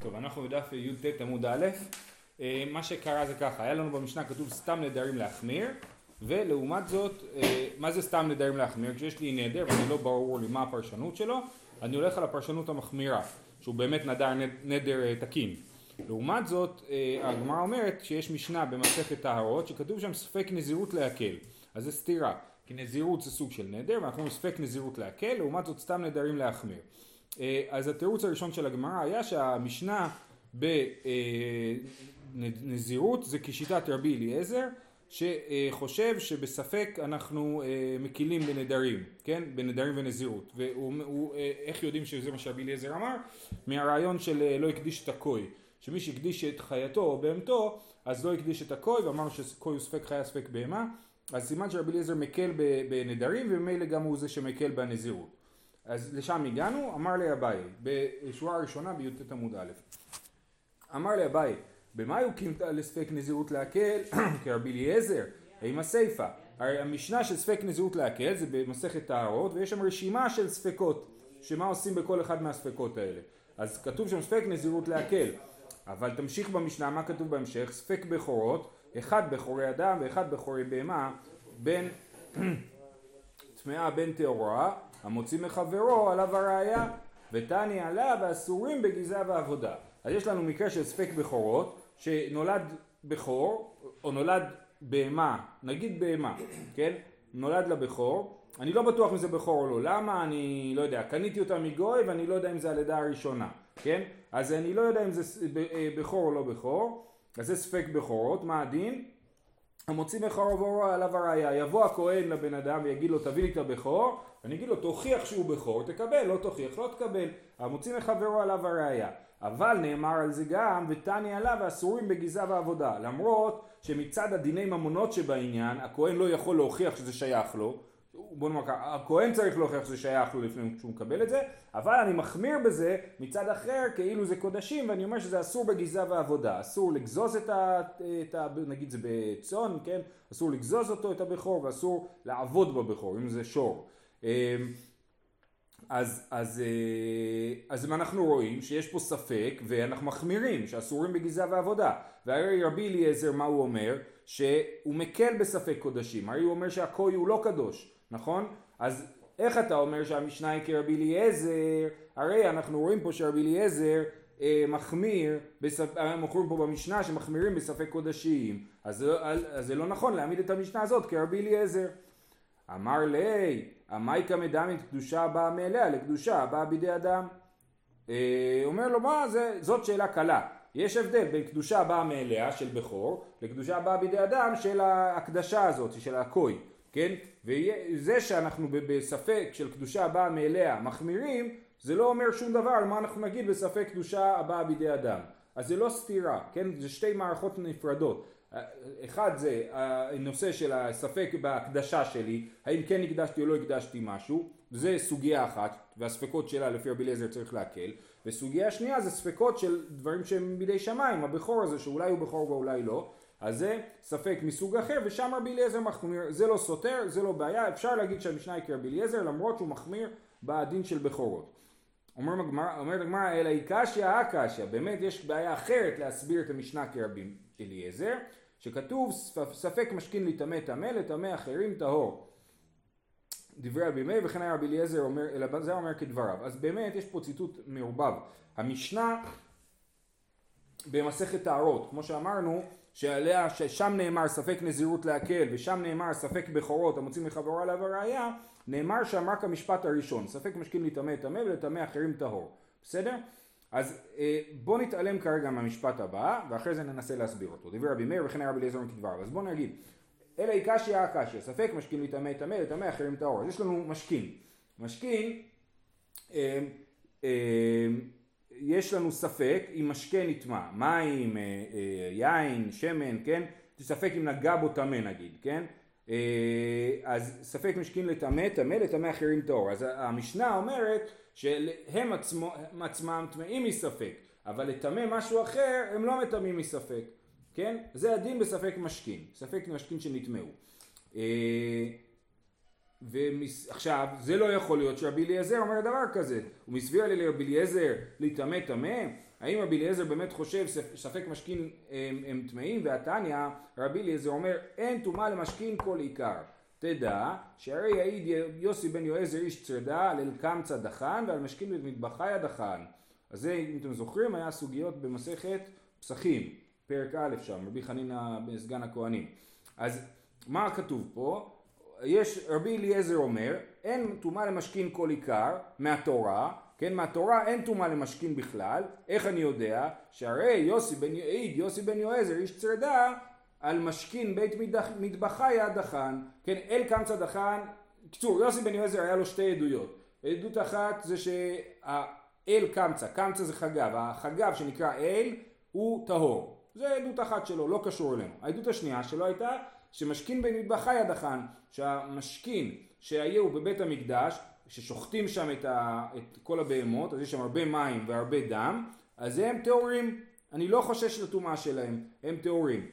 טוב, אנחנו בדף י"ט עמוד א', אה, מה שקרה זה ככה, היה לנו במשנה כתוב סתם נדרים להחמיר, ולעומת זאת, אה, מה זה סתם נדרים להחמיר? כשיש לי נדר ואני לא ברור לי מה הפרשנות שלו, אני הולך על הפרשנות המחמירה, שהוא באמת נדר נדר אה, תקין. לעומת זאת, הגמרא אומרת שיש משנה במסכת טהרות, שכתוב שם ספק נזירות להקל, אז זה סתירה, כי נזירות זה סוג של נדר, ואנחנו אומרים ספק נזירות להקל, לעומת זאת סתם נדרים להחמיר. אה, אז התירוץ הראשון של הגמרא היה שהמשנה בנזירות זה כשיטת רבי אליעזר שחושב שבספק אנחנו אה, מקילים בנדרים, כן? בנדרים ונזירות. ואיך יודעים שזה מה שרבי אליעזר אמר? מהרעיון של אה, לא הקדיש את הכוי. שמי שהקדיש את חייתו או בהמתו אז לא הקדיש את הכוי ואמרנו שכוי הוא ספק חיה ספק בהמה אז סימן שרבי אליעזר מקל בנדרים וממילא גם הוא זה שמקל בנזירות. אז לשם הגענו, אמר לי אביי, בשורה הראשונה בי"ט עמוד א', אמר לי אביי, במה הוא קימתא לספק נזירות להקל? כרבי אליעזר, עם הסיפא. הרי המשנה של ספק נזירות להקל זה במסכת טהרות ויש שם רשימה של ספקות, שמה עושים בכל אחד מהספקות האלה. אז כתוב שם ספק נזירות להקל, אבל תמשיך במשנה, מה כתוב בהמשך? ספק בכורות, אחד בכורי אדם ואחד בכורי בהמה, בין טמאה בין טהורה המוציא מחברו עליו הראייה ותני עליו ואסורים בגזעה ועבודה. אז יש לנו מקרה של ספק בכורות שנולד בכור או נולד בהמה, נגיד בהמה, כן? נולד לה בכור, אני לא בטוח אם זה בכור או לא, למה? אני לא יודע, קניתי אותה מגוי ואני לא יודע אם זה הלידה הראשונה, כן? אז אני לא יודע אם זה אה, בכור או לא בכור, אז זה ספק בכורות, מה הדין? המוציא מחרבו עליו הראייה, יבוא הכהן לבן אדם ויגיד לו תביא לי את הבכור, אני אגיד לו תוכיח שהוא בכור, תקבל, לא תוכיח, לא תקבל, המוציא מחברו עליו הראייה. אבל נאמר על זה גם ותני עליו אסורים בגזע ועבודה, למרות שמצד הדיני ממונות שבעניין, הכהן לא יכול להוכיח שזה שייך לו, בוא נאמר ככה, הכהן צריך להוכיח שזה שייך לו לפני שהוא מקבל את זה, אבל אני מחמיר בזה מצד אחר כאילו זה קודשים ואני אומר שזה אסור בגזע ועבודה, אסור לגזוז את ה... את ה נגיד זה בצאן, כן? אסור לגזוז אותו את הבכור ואסור לעבוד בבכור, אם זה שור. אמ, אז, אז, אה, אז מה אנחנו רואים? שיש פה ספק ואנחנו מחמירים שאסורים בגזע ועבודה והרי רבי אליעזר מה הוא אומר? שהוא מקל בספק קודשים הרי הוא אומר שהכוי הוא לא קדוש נכון? אז איך אתה אומר שהמשנה היא כרבי אליעזר? הרי אנחנו רואים פה שרבי אליעזר אה, מחמיר, בספ... אה, אנחנו רואים פה במשנה שמחמירים בספק קודשים, אז, אז זה לא נכון להעמיד את המשנה הזאת כרבי אליעזר. אמר לי, המייקה מדמית קדושה באה מאליה לקדושה הבאה בידי אדם. אה, אומר לו מה זה, זאת שאלה קלה. יש הבדל בין קדושה הבאה מאליה של בכור לקדושה הבאה בידי אדם של ההקדשה הזאת, של הכוי. כן? וזה שאנחנו בספק של קדושה הבאה מאליה מחמירים, זה לא אומר שום דבר מה אנחנו נגיד בספק קדושה הבאה בידי אדם. אז זה לא סתירה, כן? זה שתי מערכות נפרדות. אחד זה הנושא של הספק בהקדשה שלי, האם כן הקדשתי או לא הקדשתי משהו, זה סוגיה אחת, והספקות שלה לפי רבי אליעזר צריך להקל, וסוגיה שנייה זה ספקות של דברים שהם בידי שמיים, הבכור הזה שאולי הוא בכור ואולי לא, אז זה ספק מסוג אחר, ושם רבי אליעזר מחמיר, זה לא סותר, זה לא בעיה, אפשר להגיד שהמשנה היא כרבי אליעזר למרות שהוא מחמיר בדין של בכורות. אומרת הגמרא, אלא היא קשיא הקשיא, באמת יש בעיה אחרת להסביר את המשנה כרבי אליעזר, שכתוב ספק משכין לטמא טמא, לטמא אחרים טהור. דברי רבי מאיר וכן היה רבי אליעזר אומר, אלא זה אומר כדבריו. אז באמת יש פה ציטוט מעורבב. המשנה במסכת טהרות, כמו שאמרנו, שעליה, ששם נאמר ספק נזירות להקל ושם נאמר ספק בכורות המוצאים מחברו עליו הראייה, נאמר שם רק המשפט הראשון, ספק משכים לטמא טמא ולטמא אחרים טהור, בסדר? אז אה, בוא נתעלם כרגע מהמשפט הבא ואחרי זה ננסה להסביר אותו. דברי רבי מאיר וכן היה רבי אליעזר מכדבריו. אז בוא נגיד, אלא היא קשיא הקשיא, ספק משכים לטמא טמא לטמא אחרים טהור. אז יש לנו משכין. משכין אה, אה, יש לנו ספק אם משקה נטמע, מים, אה, אה, יין, שמן, כן? ספק אם נגע בו טמא נגיד, כן? אה, אז ספק משקין לטמא, טמא לטמא אחרים טהור. אז המשנה אומרת שהם עצמם טמאים מספק, אבל לטמא משהו אחר הם לא מטמאים מספק, כן? זה הדין בספק משקין, ספק משקין שנטמאו. ועכשיו זה לא יכול להיות שרבי אליעזר אומר דבר כזה. הוא מסביר לי לרבי אליעזר להיטמא טמא. האם רבי אליעזר באמת חושב ספק משכין הם, טמאים? והתניא רבי אליעזר אומר אין טומאה למשכין כל עיקר. תדע שהרי יעיד יוסי בן יועזר איש צרדה על אלקמצא דחן ועל משכין במטבחיה דחן אז זה אם אתם זוכרים היה סוגיות במסכת פסחים פרק א' שם רבי חנינא סגן הכהנים. אז מה כתוב פה? יש רבי אליעזר אומר אין טומאה למשכין כל עיקר מהתורה כן, מהתורה אין טומאה למשכין בכלל, איך אני יודע? שהרי יוסי בן יעיד, יוסי בן יועזר, איש צרדה, על משכין בית מטבחיה דחן, כן, אל קמצא דחן, קצור, יוסי בן יועזר היה לו שתי עדויות, עדות אחת זה שהאל קמצא, קמצא זה חגב, החגב שנקרא אל הוא טהור, זה עדות אחת שלו, לא קשור אלינו. העדות השנייה שלו הייתה שמשכין במטבחיה דחן, שהמשכין שהיו בבית המקדש ששוחטים שם את, ה, את כל הבהמות, אז יש שם הרבה מים והרבה דם, אז הם טהורים. אני לא חושש לטומאה שלהם, הם טהורים.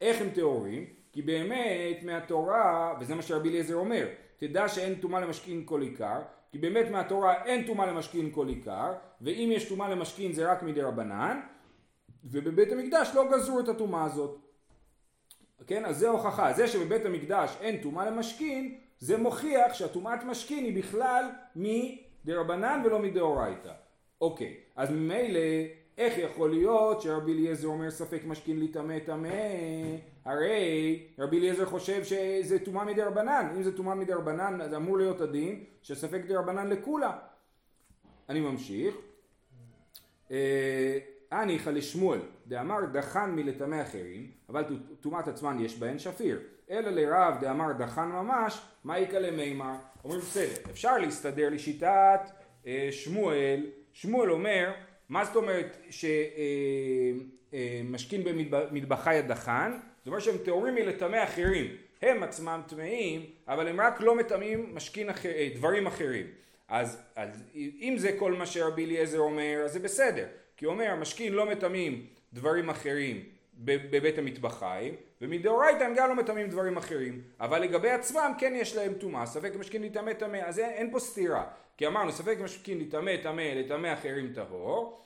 איך הם טהורים? כי באמת מהתורה, וזה מה שרבי אליעזר אומר, תדע שאין טומאה למשכין כל עיקר, כי באמת מהתורה אין טומאה למשכין כל עיקר, ואם יש טומאה למשכין זה רק מדי רבנן, ובבית המקדש לא גזרו את הטומאה הזאת. כן, אז זה הוכחה, זה שבבית המקדש אין טומאה למשכין, זה מוכיח שהטומאת משכין היא בכלל מדרבנן ולא מדאורייתא. אוקיי, אז ממילא איך יכול להיות שרבי אליעזר אומר ספק משכין להיטמא טמא? הרי רבי אליעזר חושב שזה טומאה מדרבנן. אם זה טומאה מדרבנן אז אמור להיות הדין שספק דרבנן לכולה. אני ממשיך. אניחא לשמואל דאמר דחן מלטמא אחרים אבל טומאת עצמן יש בהן שפיר אלא לרב דאמר דחן ממש, מה יקא למימר? אומרים בסדר, אפשר להסתדר לשיטת אה, שמואל, שמואל אומר, מה זאת אומרת שמשכין אה, אה, במטבחי הדחן? זאת אומרת שהם טהורים מלטמא אחרים, הם עצמם טמאים, אבל הם רק לא מטמאים משכין אחר, אה, דברים אחרים. אז, אז אם זה כל מה שרבי אליעזר אומר, אז זה בסדר, כי אומר, המשכין לא מטמאים דברים אחרים בבית המטבחיים, ומדאורייתא הם גם לא מטמאים דברים אחרים, אבל לגבי עצמם כן יש להם טומאה, ספק משכין להיטמא טמא, אז אין, אין פה סתירה, כי אמרנו ספק משכין להיטמא טמא, לטמא אחרים טהור,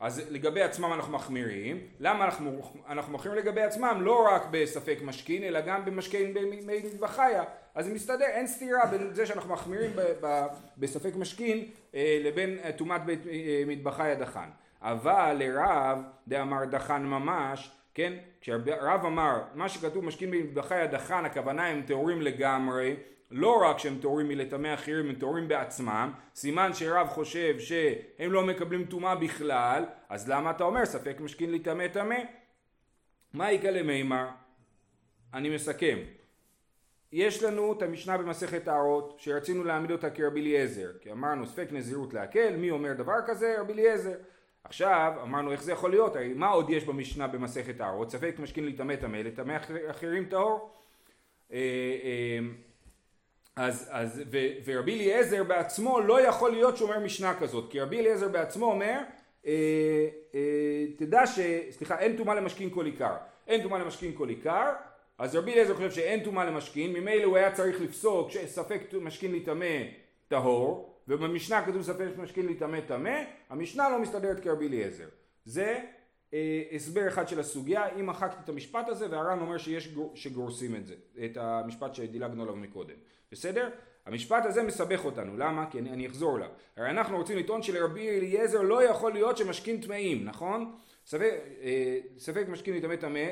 אז לגבי עצמם אנחנו מחמירים, למה אנחנו, אנחנו מחמירים לגבי עצמם? לא רק בספק משכין, אלא גם במשכין במטבחיה, אז זה מסתדר, אין סתירה בין זה שאנחנו מחמירים ב, ב, בספק משכין אה, לבין טומאת אה, מטבחיה דחן, אבל לרב דאמר דחן ממש כן? כשהרב אמר, מה שכתוב משכין במטבחי הדחן, הכוונה הם טהורים לגמרי, לא רק שהם טהורים מלטמא אחרים, הם טהורים בעצמם, סימן שרב חושב שהם לא מקבלים טומאה בכלל, אז למה אתה אומר ספק משכין לטמא טמא? מה יקרה למימר? אני מסכם. יש לנו את המשנה במסכת טהרות שרצינו להעמיד אותה כרבי אליעזר כי אמרנו ספק נזירות להקל מי אומר דבר כזה? רבי אליעזר עכשיו אמרנו איך זה יכול להיות, הרי מה עוד יש במשנה במסכת טהרות? ספק משכין להיטמא טמא, לטמא אחרים טהור? אה, אה, אז, אז ו, ורבי אליעזר בעצמו לא יכול להיות שאומר משנה כזאת, כי רבי אליעזר בעצמו אומר, אה, אה, תדע ש... סליחה, אין טומאה למשכין כל עיקר. אין טומאה למשכין כל עיקר, אז רבי אליעזר חושב שאין טומאה למשכין, ממילא הוא היה צריך לפסוק שספק משכין להיטמא טהור, ובמשנה כתוב ספק משכין להיטמא טמא, המשנה לא מסתדרת כרבי אליעזר. זה אה, הסבר אחד של הסוגיה, אם מחקתי את המשפט הזה והר"ן אומר שיש גור, שגורסים את זה, את המשפט שדילגנו עליו מקודם, בסדר? המשפט הזה מסבך אותנו, למה? כי אני, אני אחזור אליו. הרי אנחנו רוצים לטעון שלרבי אליעזר לא יכול להיות שמשכין טמאים, נכון? ספק, אה, ספק משכין להיטמא טמא,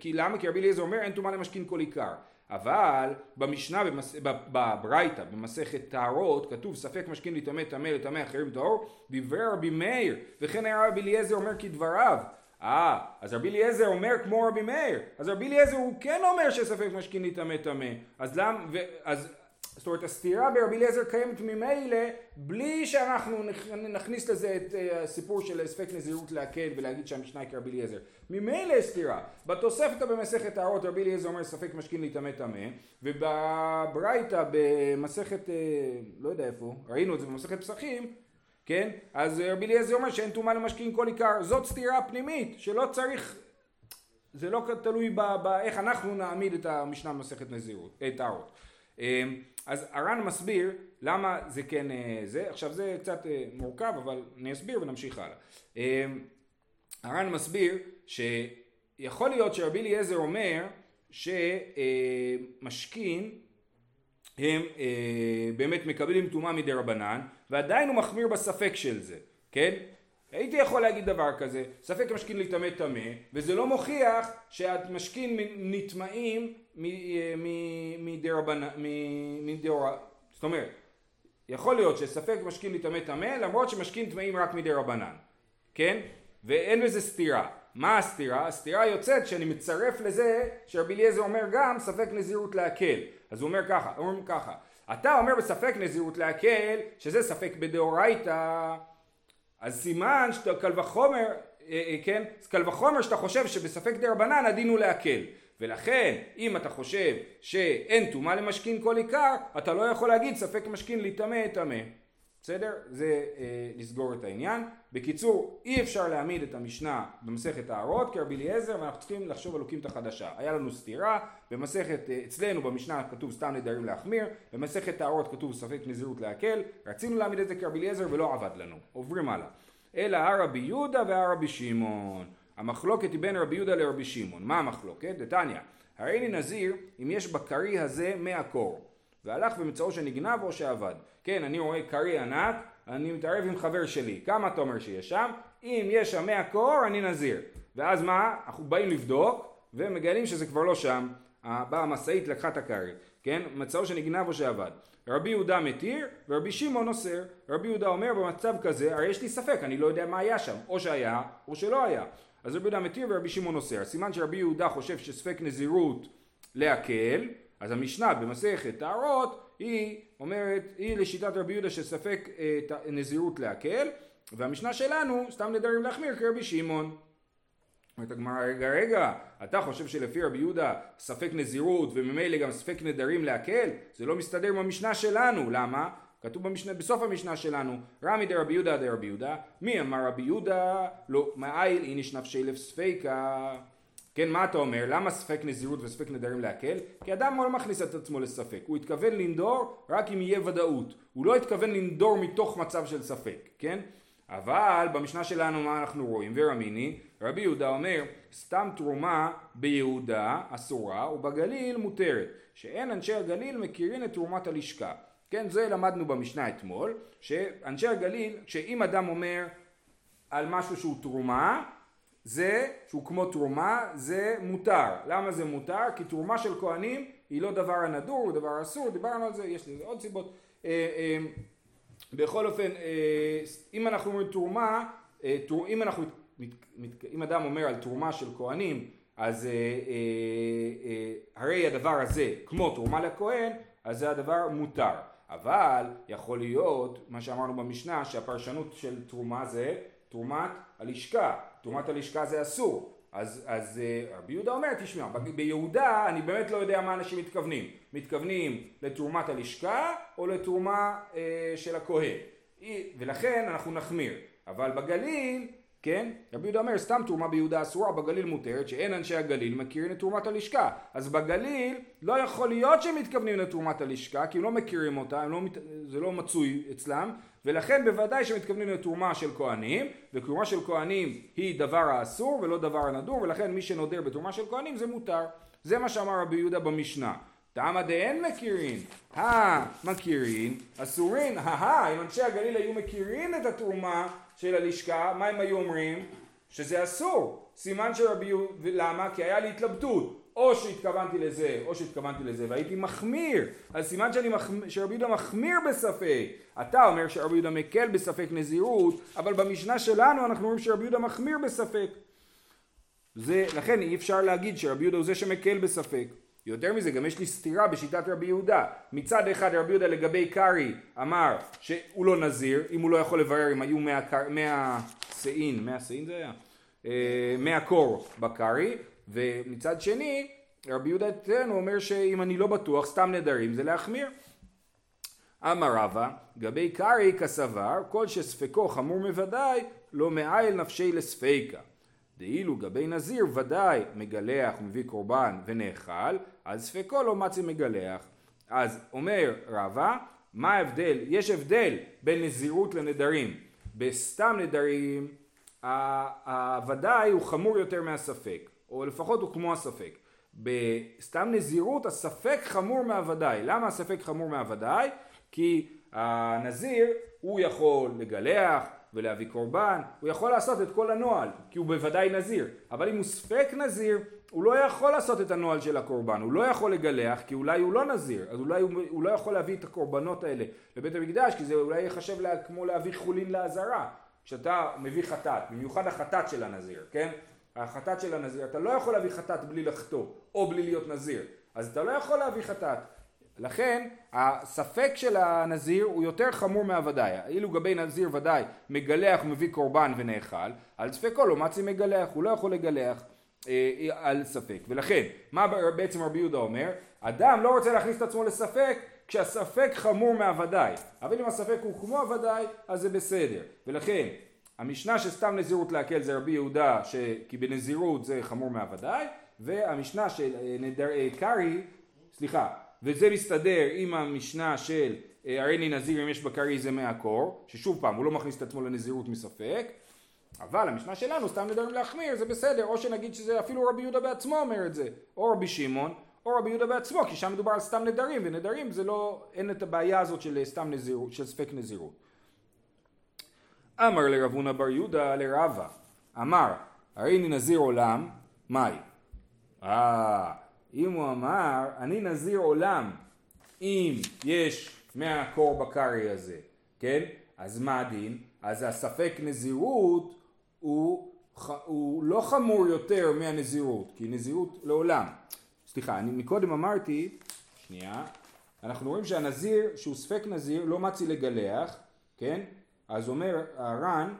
כי למה? כי רבי אליעזר אומר אין טומאה למשכין כל עיקר. אבל במשנה, במס... בברייתא, במסכת טהרות, כתוב ספק משכין להיטמא טמא לטמא אחרים טהור, דברי רבי מאיר, וכן היה רבי אליעזר אומר כדבריו. אה, אז רבי אליעזר אומר כמו רבי מאיר, אז רבי אליעזר הוא כן אומר שספק משכין להיטמא טמא, אז למה, אז זאת אומרת הסתירה ברבי אליעזר קיימת ממילא בלי שאנחנו נכניס לזה את אה, הסיפור של ספק נזירות להקל ולהגיד שהמשנה היא כרבי אליעזר. ממילא יש סתירה. בתוספתא במסכת טהרות רבי אליעזר אומר ספק משכין להיטמא טמא ובברייתא במסכת, אה, לא יודע איפה, ראינו את זה במסכת פסחים כן? אז רבי אליעזר אומר שאין טומאה למשכין כל עיקר. זאת סתירה פנימית שלא צריך זה לא תלוי באיך אנחנו נעמיד את המשנה במסכת נזירות, אה, טהרות. אז הר"ן מסביר למה זה כן אה, זה, עכשיו זה קצת אה, מורכב אבל אני אסביר ונמשיך הלאה. אמ, הר"ן מסביר שיכול להיות שרבי אליעזר אומר שמשכין הם אה, באמת מקבלים טומאה מדי רבנן ועדיין הוא מחמיר בספק של זה, כן? הייתי יכול להגיד דבר כזה, ספק משכין להיטמא טמא, וזה לא מוכיח שהמשכין נטמאים מדי רבנן, זאת אומרת, יכול להיות שספק משכין להיטמא טמא למרות שמשכין טמאים רק מדי רבנן, כן? ואין בזה סתירה. מה הסתירה? הסתירה יוצאת שאני מצרף לזה שרבי אליעזר אומר גם ספק נזירות להקל. אז הוא אומר ככה, אומרים ככה, אתה אומר בספק נזירות להקל שזה ספק בדאורייתא אז סימן שאתה קל וחומר, אה, אה, כן, קל וחומר שאתה חושב שבספק דה רבנן הדין הוא להקל. ולכן אם אתה חושב שאין טומאה למשכין כל עיקר אתה לא יכול להגיד ספק משכין להיטמא טמא בסדר? זה אה, לסגור את העניין. בקיצור, אי אפשר להעמיד את המשנה במסכת הארות כרבי אליעזר ואנחנו צריכים לחשוב על לוקים את החדשה. היה לנו סתירה, במסכת, אה, אצלנו במשנה כתוב סתם נדרים להחמיר, במסכת הארות כתוב ספק נזירות להקל, רצינו להעמיד את זה כרבי אליעזר ולא עבד לנו. עוברים הלאה. אלא הרבי יהודה והרבי שמעון. המחלוקת היא בין רבי יהודה לרבי שמעון. מה המחלוקת? דתניא, הרי לי נזיר אם יש בקרי הזה מאה קור. והלך ומצאו שנגנב או שעבד. כן, אני רואה כרי ענק, אני מתערב עם חבר שלי, כמה אתה אומר שיש שם? אם יש שם 100 קור, אני נזיר. ואז מה? אנחנו באים לבדוק, ומגלים שזה כבר לא שם. באה המשאית, לקחה את הכרי, כן? מצאו שנגנב או שעבד. רבי יהודה מתיר, ורבי שמעון אוסר. רבי יהודה אומר במצב כזה, הרי יש לי ספק, אני לא יודע מה היה שם, או שהיה, או שלא היה. אז רבי יהודה מתיר ורבי שמעון אוסר. סימן שרבי יהודה חושב שספק נזירות להקל, אז המשנה במסכת טהרות היא אומרת, היא לשיטת רבי יהודה שספק אה, נזירות להקל, והמשנה שלנו סתם נדרים להחמיר כרבי שמעון. אומרת הגמרא, רגע רגע, אתה חושב שלפי רבי יהודה ספק נזירות וממילא גם ספק נדרים להקל? זה לא מסתדר עם המשנה שלנו, למה? כתוב במשנה, בסוף המשנה שלנו, רמי דרבי יהודה דרבי יהודה, מי אמר רבי יהודה? לא, מאיל איניש נפשי לב ספיקה כן, מה אתה אומר? למה ספק נזירות וספק נדרים להקל? כי אדם לא מכניס את עצמו לספק, הוא התכוון לנדור רק אם יהיה ודאות, הוא לא התכוון לנדור מתוך מצב של ספק, כן? אבל במשנה שלנו מה אנחנו רואים? ורמיני, רבי יהודה אומר, סתם תרומה ביהודה אסורה ובגליל מותרת, שאין אנשי הגליל מכירים את תרומת הלשכה. כן, זה למדנו במשנה אתמול, שאנשי הגליל, שאם אדם אומר על משהו שהוא תרומה, זה, שהוא כמו תרומה, זה מותר. למה זה מותר? כי תרומה של כהנים היא לא דבר הנדור, הוא דבר אסור, דיברנו על זה, יש לזה עוד סיבות. אה, אה, בכל אופן, אה, אם אנחנו אומרים תרומה, אם, אנחנו, אם אדם אומר על תרומה של כהנים, אז הרי הדבר הזה כמו תרומה לכהן, אז זה הדבר מותר. אבל יכול להיות, מה שאמרנו במשנה, שהפרשנות של תרומה זה תרומת הלשכה. תרומת הלשכה זה אסור. אז, אז אה, רבי יהודה אומר, תשמע, ביהודה אני באמת לא יודע מה אנשים מתכוונים. מתכוונים לתרומת הלשכה או לתרומה אה, של הכהן. ולכן אנחנו נחמיר. אבל בגליל, כן, רבי יהודה אומר, סתם תרומה ביהודה אסורה, בגליל מותרת, שאין אנשי הגליל מכירים את תרומת הלשכה. אז בגליל לא יכול להיות שהם מתכוונים לתרומת הלשכה, כי הם לא מכירים אותה, לא, זה לא מצוי אצלם, ולכן בוודאי שמתכוונים לתרומה של כהנים, ותרומה של כהנים היא דבר האסור ולא דבר הנדור, ולכן מי שנודר בתרומה של כהנים זה מותר. זה מה שאמר רבי יהודה במשנה. תמא דאין מכירין, הא מכירין, אסורין, הא אם אנשי הגליל היו מכירים את התרומה של הלשכה, מה הם היו אומרים? שזה אסור. סימן של רבי יהודה, למה? כי היה לי התלבטות. או שהתכוונתי לזה, או שהתכוונתי לזה, והייתי מחמיר. אז סימן שאני מחמיר, שרבי יהודה מחמיר בספק. אתה אומר שרבי יהודה מקל בספק נזירות, אבל במשנה שלנו אנחנו אומרים שרבי יהודה מחמיר בספק. זה, לכן אי אפשר להגיד שרבי יהודה הוא זה שמקל בספק. יותר מזה, גם יש לי סתירה בשיטת רבי יהודה. מצד אחד רבי יהודה לגבי קרעי אמר שהוא לא נזיר, אם הוא לא יכול לברר אם היו מאה שאין, מאה שאין זה היה? אה, מאה קור בקרעי, ומצד שני, רבי יהודה אצלנו אומר שאם אני לא בטוח, סתם נדרים זה להחמיר. אמר רבא, גבי קרעי כסבר, כל שספקו חמור מוודאי, לא מאיל נפשי לספיקה. דאילו גבי נזיר ודאי מגלח ומביא קורבן ונאכל, אז ספקו לא מצי מגלח. אז אומר רבא, מה ההבדל? יש הבדל בין נזירות לנדרים. בסתם נדרים הוודאי הוא חמור יותר מהספק, או לפחות הוא כמו הספק. בסתם נזירות הספק חמור מהוודאי. למה הספק חמור מהוודאי? כי הנזיר הוא יכול לגלח ולהביא קורבן, הוא יכול לעשות את כל הנוהל, כי הוא בוודאי נזיר. אבל אם הוא ספק נזיר, הוא לא יכול לעשות את הנוהל של הקורבן, הוא לא יכול לגלח, כי אולי הוא לא נזיר, אז אולי הוא, הוא לא יכול להביא את הקורבנות האלה לבית המקדש, כי זה אולי ייחשב לה, כמו להביא חולין לעזרה. כשאתה מביא חטאת, במיוחד החטאת של הנזיר, כן? החטאת של הנזיר, אתה לא יכול להביא חטאת בלי לחטוא, או בלי להיות נזיר, אז אתה לא יכול להביא חטאת. לכן הספק של הנזיר הוא יותר חמור מהוודאי. אילו גבי נזיר ודאי מגלח ומביא קורבן ונאכל, על ספקו לא מצי מגלח, הוא לא יכול לגלח אה, על ספק. ולכן, מה בעצם רבי יהודה אומר? אדם לא רוצה להכניס את עצמו לספק כשהספק חמור מהוודאי. אבל אם הספק הוא כמו הוודאי, אז זה בסדר. ולכן, המשנה שסתם נזירות להקל זה רבי יהודה, ש... כי בנזירות זה חמור מהוודאי, והמשנה של אה, נדר אה, קרעי, סליחה, וזה מסתדר עם המשנה של אה, הריני נזיר אם יש בקרי זה מהקור, ששוב פעם הוא לא מכניס את עצמו לנזירות מספק, אבל המשנה שלנו סתם נדרים להחמיר זה בסדר, או שנגיד שזה אפילו רבי יהודה בעצמו אומר את זה, או רבי שמעון, או רבי יהודה בעצמו, כי שם מדובר על סתם נדרים, ונדרים זה לא, אין את הבעיה הזאת של סתם נזירות, של ספק נזירות. אמר לרב הונא בר יהודה לרבה, אמר, הריני נזיר עולם, מאי? אה, אם הוא אמר, אני נזיר עולם, אם יש מהקור בקרי הזה, כן? אז מה הדין? אז הספק נזירות הוא, הוא לא חמור יותר מהנזירות, כי נזירות לעולם. סליחה, אני מקודם אמרתי, שנייה, אנחנו רואים שהנזיר, שהוא ספק נזיר, לא מצי לגלח, כן? אז אומר הר"ן,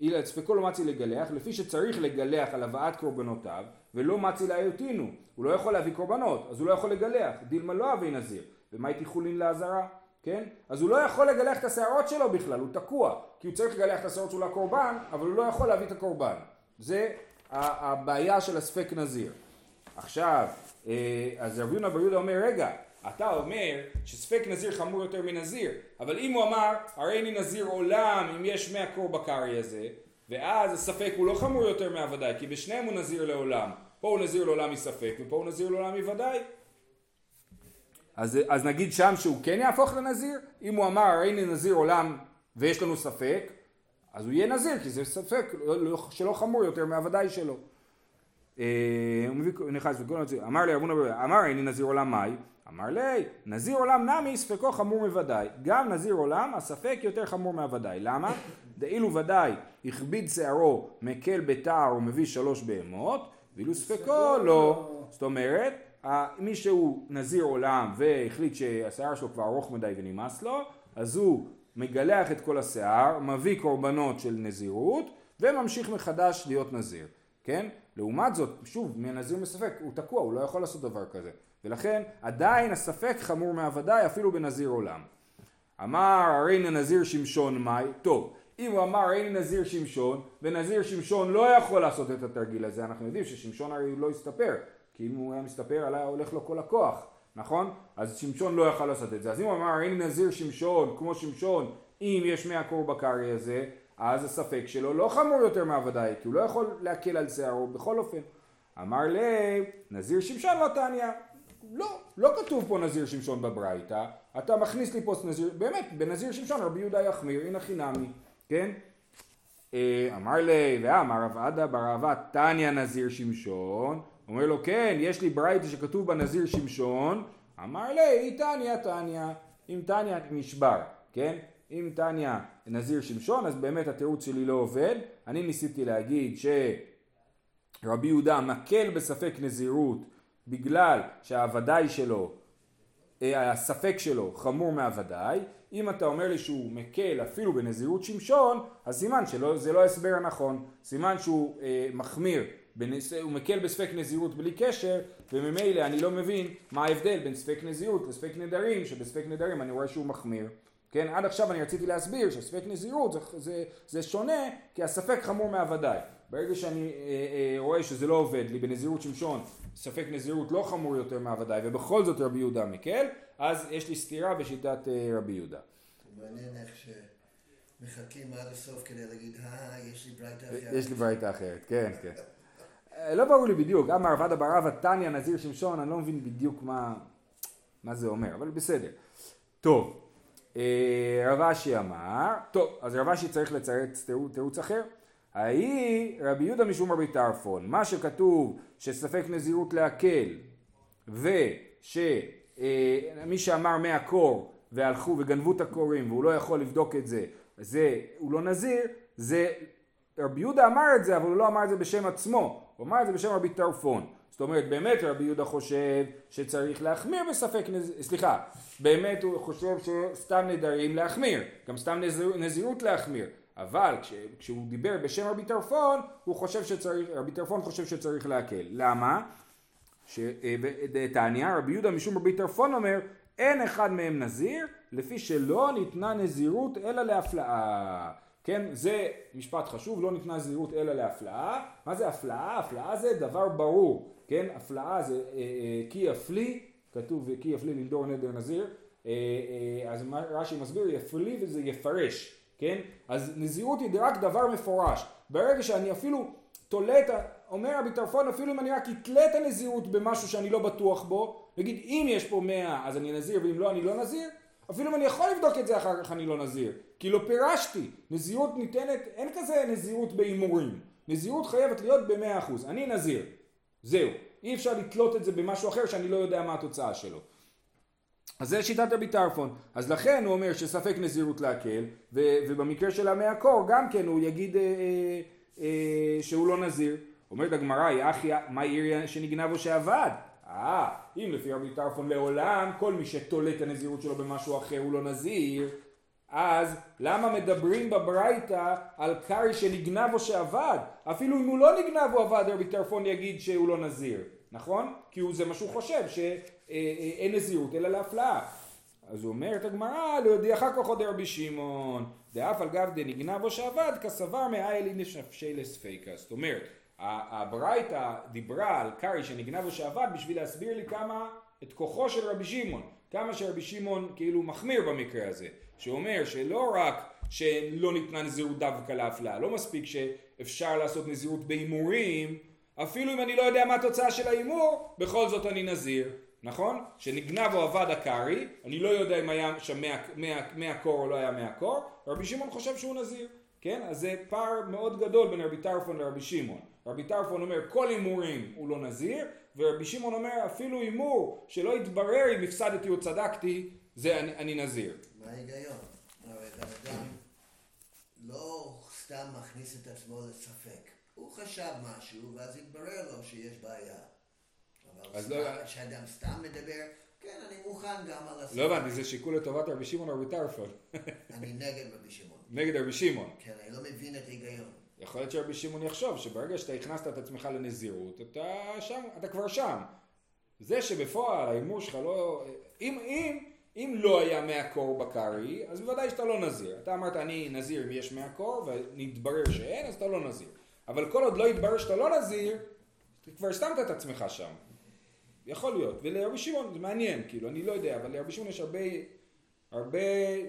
אילת ספקו לא מצי לגלח, לפי שצריך לגלח על הבאת קורבנותיו, ולא מצי להיותינו, הוא לא יכול להביא קורבנות, אז הוא לא יכול לגלח, דילמה לא אבי נזיר, ומה הייתי חולין לעזרה, כן? אז הוא לא יכול לגלח את השערות שלו בכלל, הוא תקוע, כי הוא צריך לגלח את השערות שלו לקורבן, אבל הוא לא יכול להביא את הקורבן. זה הבעיה של הספק נזיר. עכשיו, אה, אז רבי יונה בר יהודה אומר, רגע, אתה אומר שספק נזיר חמור יותר מנזיר, אבל אם הוא אמר, הרי אני נזיר עולם אם יש מאה קור בקרי הזה, ואז הספק הוא לא חמור יותר מהוודאי, כי בשניהם הוא נזיר לעולם. פה הוא נזיר לעולם מספק, ופה הוא נזיר לעולם מוודאי. אז, אז נגיד שם שהוא כן יהפוך לנזיר? אם הוא אמר הרי אני נזיר עולם ויש לנו ספק, אז הוא יהיה נזיר, כי זה ספק לא, לא, שלא חמור יותר מהוודאי שלו. אה, הוא נכנס וכל זה, אמר לי אבונה ברבי, אמר אני נזיר עולם מאי? אמר לי, נזיר עולם נמי ספקו חמור מוודאי. גם נזיר עולם הספק יותר חמור מהוודאי. למה? דאילו ודאי הכביד שערו מקל בתער ומביא שלוש בהמות, ואילו ספקו לא. זאת אומרת, מי שהוא נזיר עולם והחליט שהשיער שלו כבר ארוך מדי ונמאס לו, אז הוא מגלח את כל השיער, מביא קורבנות של נזירות וממשיך מחדש להיות נזיר, כן? לעומת זאת, שוב, מנזיר מספק, הוא תקוע, הוא לא יכול לעשות דבר כזה. ולכן עדיין הספק חמור מהוודאי אפילו בנזיר עולם. אמר הרי נזיר שמשון מאי, טוב, אם הוא אמר הרי נזיר שמשון, ונזיר שמשון לא יכול לעשות את התרגיל הזה, אנחנו יודעים ששמשון הרי לא הסתפר, כי אם הוא היה מסתפר עליי הולך לו כל הכוח, נכון? אז שמשון לא יכול לעשות את זה. אז אם הוא אמר הרי נזיר שמשון, כמו שמשון, אם יש מאה קור בקרי הזה, אז הספק שלו לא חמור יותר מהוודאי, כי הוא לא יכול להקל על שערו בכל אופן. אמר לי, נזיר שמשון לא תעניא. לא, לא כתוב פה נזיר שמשון בברייתא, אתה מכניס לי פה נזיר, באמת, בנזיר שמשון רבי יהודה יחמיר, הנה חינמי, כן? אה, אמר לי, ואמר רב עדה ברעבה תניא נזיר שמשון, אומר לו כן, יש לי ברייתא שכתוב בה נזיר שמשון, אמר לי, תניא תניא, אם תניא נשבר, כן? אם תניא נזיר שמשון, אז באמת התירוץ שלי לא עובד, אני ניסיתי להגיד שרבי יהודה מקל בספק נזירות בגלל שהוודאי שלו, אה, הספק שלו חמור מהוודאי, אם אתה אומר לי שהוא מקל אפילו בנזירות שמשון, אז סימן שזה לא ההסבר הנכון, סימן שהוא אה, מחמיר, בנס, הוא מקל בספק נזירות בלי קשר, וממילא אני לא מבין מה ההבדל בין ספק נזירות לספק נדרים, שבספק נדרים אני רואה שהוא מחמיר. כן, עד עכשיו אני רציתי להסביר שספק נזירות זה, זה, זה שונה כי הספק חמור מהוודאי. ברגע שאני אה, אה, רואה שזה לא עובד לי בנזירות שמשון, ספק נזירות לא חמור יותר מהוודאי ובכל זאת רבי יהודה מקל, אז יש לי סתירה בשיטת אה, רבי יהודה. מעניין איך מחכים עד הסוף כדי להגיד, אה, יש לי ברייתא אחרת. יש לי ברייתא אחרת, כן, כן. אה, לא ברור לי בדיוק, אמר עבד אברבה תניא נזיר שמשון, אני לא מבין בדיוק מה, מה זה אומר, אבל בסדר. טוב, אה, רב אשי אמר, טוב, אז רב אשי צריך לצרץ תירוץ אחר. ההיא רבי יהודה משום רבי טרפון, מה שכתוב שספק נזירות להקל ושמי אה, שאמר מהקור והלכו וגנבו את הקורים והוא לא יכול לבדוק את זה, זה הוא לא נזיר, זה רבי יהודה אמר את זה אבל הוא לא אמר את זה בשם עצמו, הוא אמר את זה בשם רבי טרפון. זאת אומרת באמת רבי יהודה חושב שצריך להחמיר בספק נזירות, סליחה, באמת הוא חושב שסתם נדרים להחמיר, גם סתם נזיר, נזירות להחמיר, אבל כש, כשהוא דיבר בשם רבי טרפון, הוא חושב שצריך, רבי טרפון חושב שצריך להקל. למה? שתניא אה, רבי יהודה משום רבי טרפון אומר אין אחד מהם נזיר לפי שלא ניתנה נזירות אלא להפלאה. כן, זה משפט חשוב, לא ניתנה נזירות אלא להפלאה. מה זה הפלאה? הפלאה זה דבר ברור, כן? הפלאה זה אה, אה, כי יפלי, כתוב כי יפלי לנדור נדר נזיר, אה, אז רש"י מסביר יפלי וזה יפרש, כן? אז נזירות היא רק דבר מפורש. ברגע שאני אפילו תולה את ה... אומר רבי טרפון אפילו אם אני רק אתלה את הנזירות במשהו שאני לא בטוח בו, נגיד אם יש פה מאה אז אני נזיר ואם לא אני לא נזיר, אפילו אם אני יכול לבדוק את זה אחר כך אני לא נזיר, כי לא פירשתי, נזירות ניתנת, אין כזה נזירות בהימורים, נזירות חייבת להיות במאה אחוז, אני נזיר, זהו, אי אפשר לתלות את זה במשהו אחר שאני לא יודע מה התוצאה שלו. אז זה שיטת רבי טרפון, אז לכן הוא אומר שספק נזירות להקל, ובמקרה של המאה קור גם כן הוא יגיד אה, אה, אה, שהוא לא נזיר. אומרת הגמרא, יחי, מה עיר שנגנב או שעבד? אה, אם לפי רבי טרפון לעולם, כל מי שתולה את הנזירות שלו במשהו אחר הוא לא נזיר, אז למה מדברים בברייתא על קרעי שנגנב או שעבד? אפילו אם הוא לא נגנב או עבד, רבי טרפון יגיד שהוא לא נזיר, נכון? כי הוא זה מה שהוא חושב, שאין נזירות אלא להפלאה. אז הוא אומר את הגמרא, לא כך עוד רבי שמעון, דאף על גב דנגנב או שעבד, כסבר מאיילי נשפשי לספיקה. זאת אומרת, הברייתא דיברה על קרעי שנגנב או שעבד בשביל להסביר לי כמה, את כוחו של רבי שמעון, כמה שרבי שמעון כאילו מחמיר במקרה הזה, שאומר שלא רק שלא ניתנה נזירות דווקא להפלאה, לא מספיק שאפשר לעשות נזירות בהימורים, אפילו אם אני לא יודע מה התוצאה של ההימור, בכל זאת אני נזיר, נכון? שנגנב או עבד הקרעי, אני לא יודע אם היה שם מאה קור או לא היה מאה קור, רבי שמעון חושב שהוא נזיר, כן? אז זה פער מאוד גדול בין רבי טרפון לרבי שמעון. רבי טרפון אומר כל הימורים הוא לא נזיר, ורבי שמעון אומר אפילו הימור שלא יתברר אם הפסדתי או צדקתי, זה אני, אני נזיר. מה ההיגיון? הרי אדם לא סתם מכניס את עצמו לספק. הוא חשב משהו ואז התברר לו שיש בעיה. אבל סתם, לא... כשאדם סתם מדבר, כן, אני מוכן גם על הספק. לא הבנתי, זה שיקול לטובת רבי שמעון או רבי טרפון. אני נגד רבי שמעון. נגד רבי שמעון. כן, אני לא מבין את ההיגיון. יכול להיות שרבי שמעון יחשוב שברגע שאתה הכנסת את עצמך לנזירות, אתה שם, אתה כבר שם. זה שבפועל ההימור שלך לא... אם, אם, אם לא היה מהקור בקרי, אז בוודאי שאתה לא נזיר. אתה אמרת אני נזיר אם יש מהקור, ונתברר שאין, אז אתה לא נזיר. אבל כל עוד לא יתברר שאתה לא נזיר, כבר שמת את עצמך שם. יכול להיות. ולרבי שמעון זה מעניין, כאילו, אני לא יודע, אבל לרבי שמעון יש הרבה, הרבה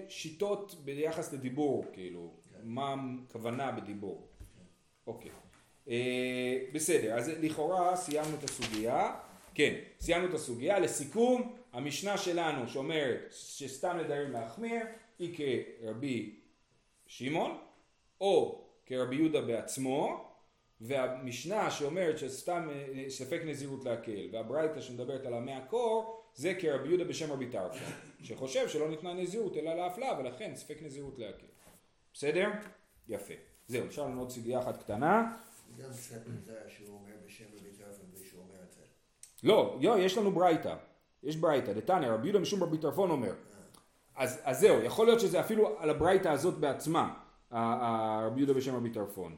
שיטות ביחס לדיבור, כאילו, מה הכוונה בדיבור. אוקיי. אה, בסדר, אז לכאורה סיימנו את הסוגיה. כן, סיימנו את הסוגיה. לסיכום, המשנה שלנו שאומרת שסתם נדרים להחמיר היא כרבי שמעון או כרבי יהודה בעצמו והמשנה שאומרת שסתם אה, ספק נזירות להקל והברייתא שמדברת על המאה קור זה כרבי יהודה בשם רבי טרפון שחושב שלא ניתנה נזירות אלא להפלאה ולכן ספק נזירות להקל בסדר? יפה זהו, נשאר לנו עוד סוגיה אחת קטנה. גם ספר זה שהוא אומר בשם רבי טרפון בלי שהוא אומר את זה. לא, יו, יש לנו ברייתא. יש ברייתא, דתניא, רבי יהודה משום רבי טרפון אומר. אז, אז זהו, יכול להיות שזה אפילו על הברייתא הזאת בעצמה, רבי יהודה בשם רבי טרפון.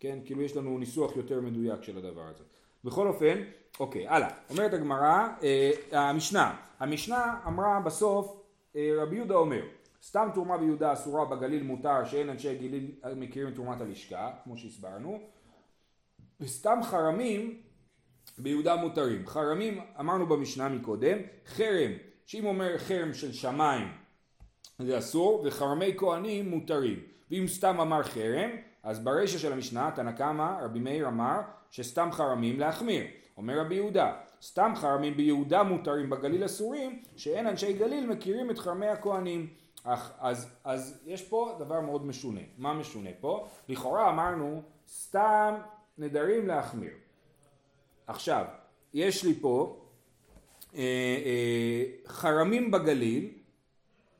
כן, כאילו יש לנו ניסוח יותר מדויק של הדבר הזה. בכל אופן, אוקיי, הלאה. אומרת הגמרא, אה, המשנה, המשנה אמרה בסוף, אה, רבי יהודה אומר, סתם תרומה ביהודה אסורה בגליל מותר שאין אנשי גליל מכירים את תרומת הלשכה כמו שהסברנו וסתם חרמים ביהודה מותרים חרמים אמרנו במשנה מקודם חרם שאם אומר חרם של שמיים זה אסור, וחרמי כהנים מותרים. ואם סתם אמר חרם, אז ברישא של המשנה, תנא קמא, רבי מאיר אמר, שסתם חרמים להחמיר. אומר רבי יהודה, סתם חרמים ביהודה מותרים, בגליל אסורים, שאין אנשי גליל מכירים את חרמי הכהנים. אך, אז, אז יש פה דבר מאוד משונה. מה משונה פה? לכאורה אמרנו, סתם נדרים להחמיר. עכשיו, יש לי פה אה, אה, חרמים בגליל,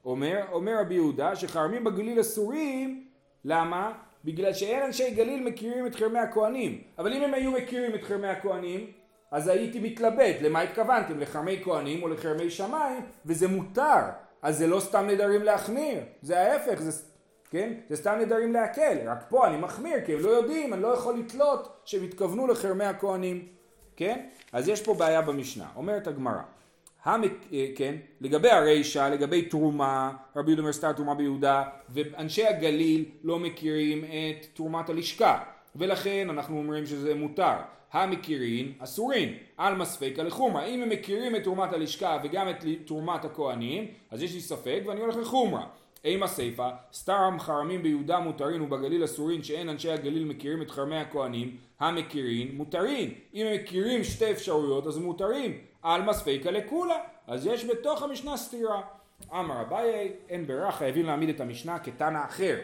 אומר, אומר רבי יהודה שחרמים בגליל אסורים, למה? בגלל שאין אנשי גליל מכירים את חרמי הכהנים. אבל אם הם היו מכירים את חרמי הכהנים, אז הייתי מתלבט, למה התכוונתם? לחרמי כהנים או לחרמי שמיים, וזה מותר. אז זה לא סתם נדרים להחמיר, זה ההפך, זה, כן? זה סתם נדרים להקל. רק פה אני מחמיר, כי הם לא יודעים, אני לא יכול לתלות שהם התכוונו לחרמי הכהנים. כן? אז יש פה בעיה במשנה. אומרת הגמרא, המק... אה, כן, לגבי הרישא, לגבי תרומה, רבי יהודה אומר סתם תרומה ביהודה, ואנשי הגליל לא מכירים את תרומת הלשכה, ולכן אנחנו אומרים שזה מותר. המכירין אסורין, על מספקה לחומרה. אם הם מכירים את תרומת הלשכה וגם את תרומת הכהנים, אז יש לי ספק ואני הולך לחומרה. אימה סיפה, סתם חרמים ביהודה מותרין ובגליל אסורין שאין אנשי הגליל מכירים את חרמי הכהנים, המכירין מותרין. אם הם מכירים שתי אפשרויות אז מותרים, על מספיקה לכולה. אז יש בתוך המשנה סתירה. אמר אביי, אין ברירה, חייבים להעמיד את המשנה כתנא אחר.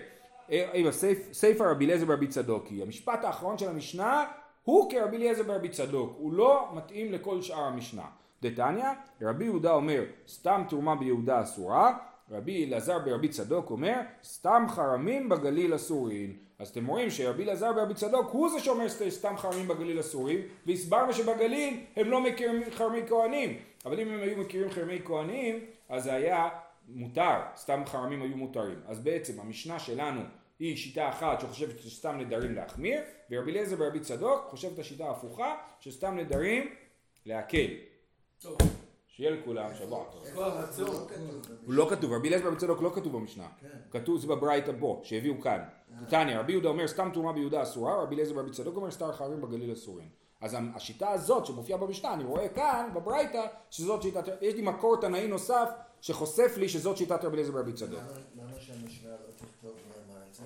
אימה סיפה רבי אליעזר ברבי צדוקי. המשפט האחרון של המשנה הוא כרבי אליעזר ברבי צדוק, הוא לא מתאים לכל שאר המשנה. דתניא, רבי יהודה אומר, סתם תרומה ביהודה אסורה, רבי אלעזר ברבי צדוק אומר, סתם חרמים בגליל אסורים. אז אתם רואים שרבי אלעזר ברבי צדוק הוא זה שאומר סתם חרמים בגליל אסורים, והסברנו שבגליל הם לא מכירים חרמי כהנים. אבל אם הם היו מכירים חרמי כהנים, אז זה היה מותר, סתם חרמים היו מותרים. אז בעצם המשנה שלנו היא שיטה אחת שחושבת שסתם נדרים להחמיר, ורבי אליעזר ורבי צדוק חושב את השיטה ההפוכה, שסתם נדרים להקל. שיהיה לכולם שבוע טוב. הוא לא כתוב, רבי אליעזר ורבי צדוק לא כתוב במשנה. כן. כתוב זה בברייתא בו, שהביאו כאן. תניא, רבי יהודה אומר סתם תרומה ביהודה אסורה, רבי אליעזר ורבי צדוק אומר סתם חרים בגליל אסורים. אז השיטה הזאת שמופיעה במשנה, אני רואה כאן, בברייתא, שזאת שיטת, יש לי מקור תנאי נוסף שחושף לי שזאת שיטת רבי אליעזר ורבי צדוק. למה שהמשנה לא תכתוב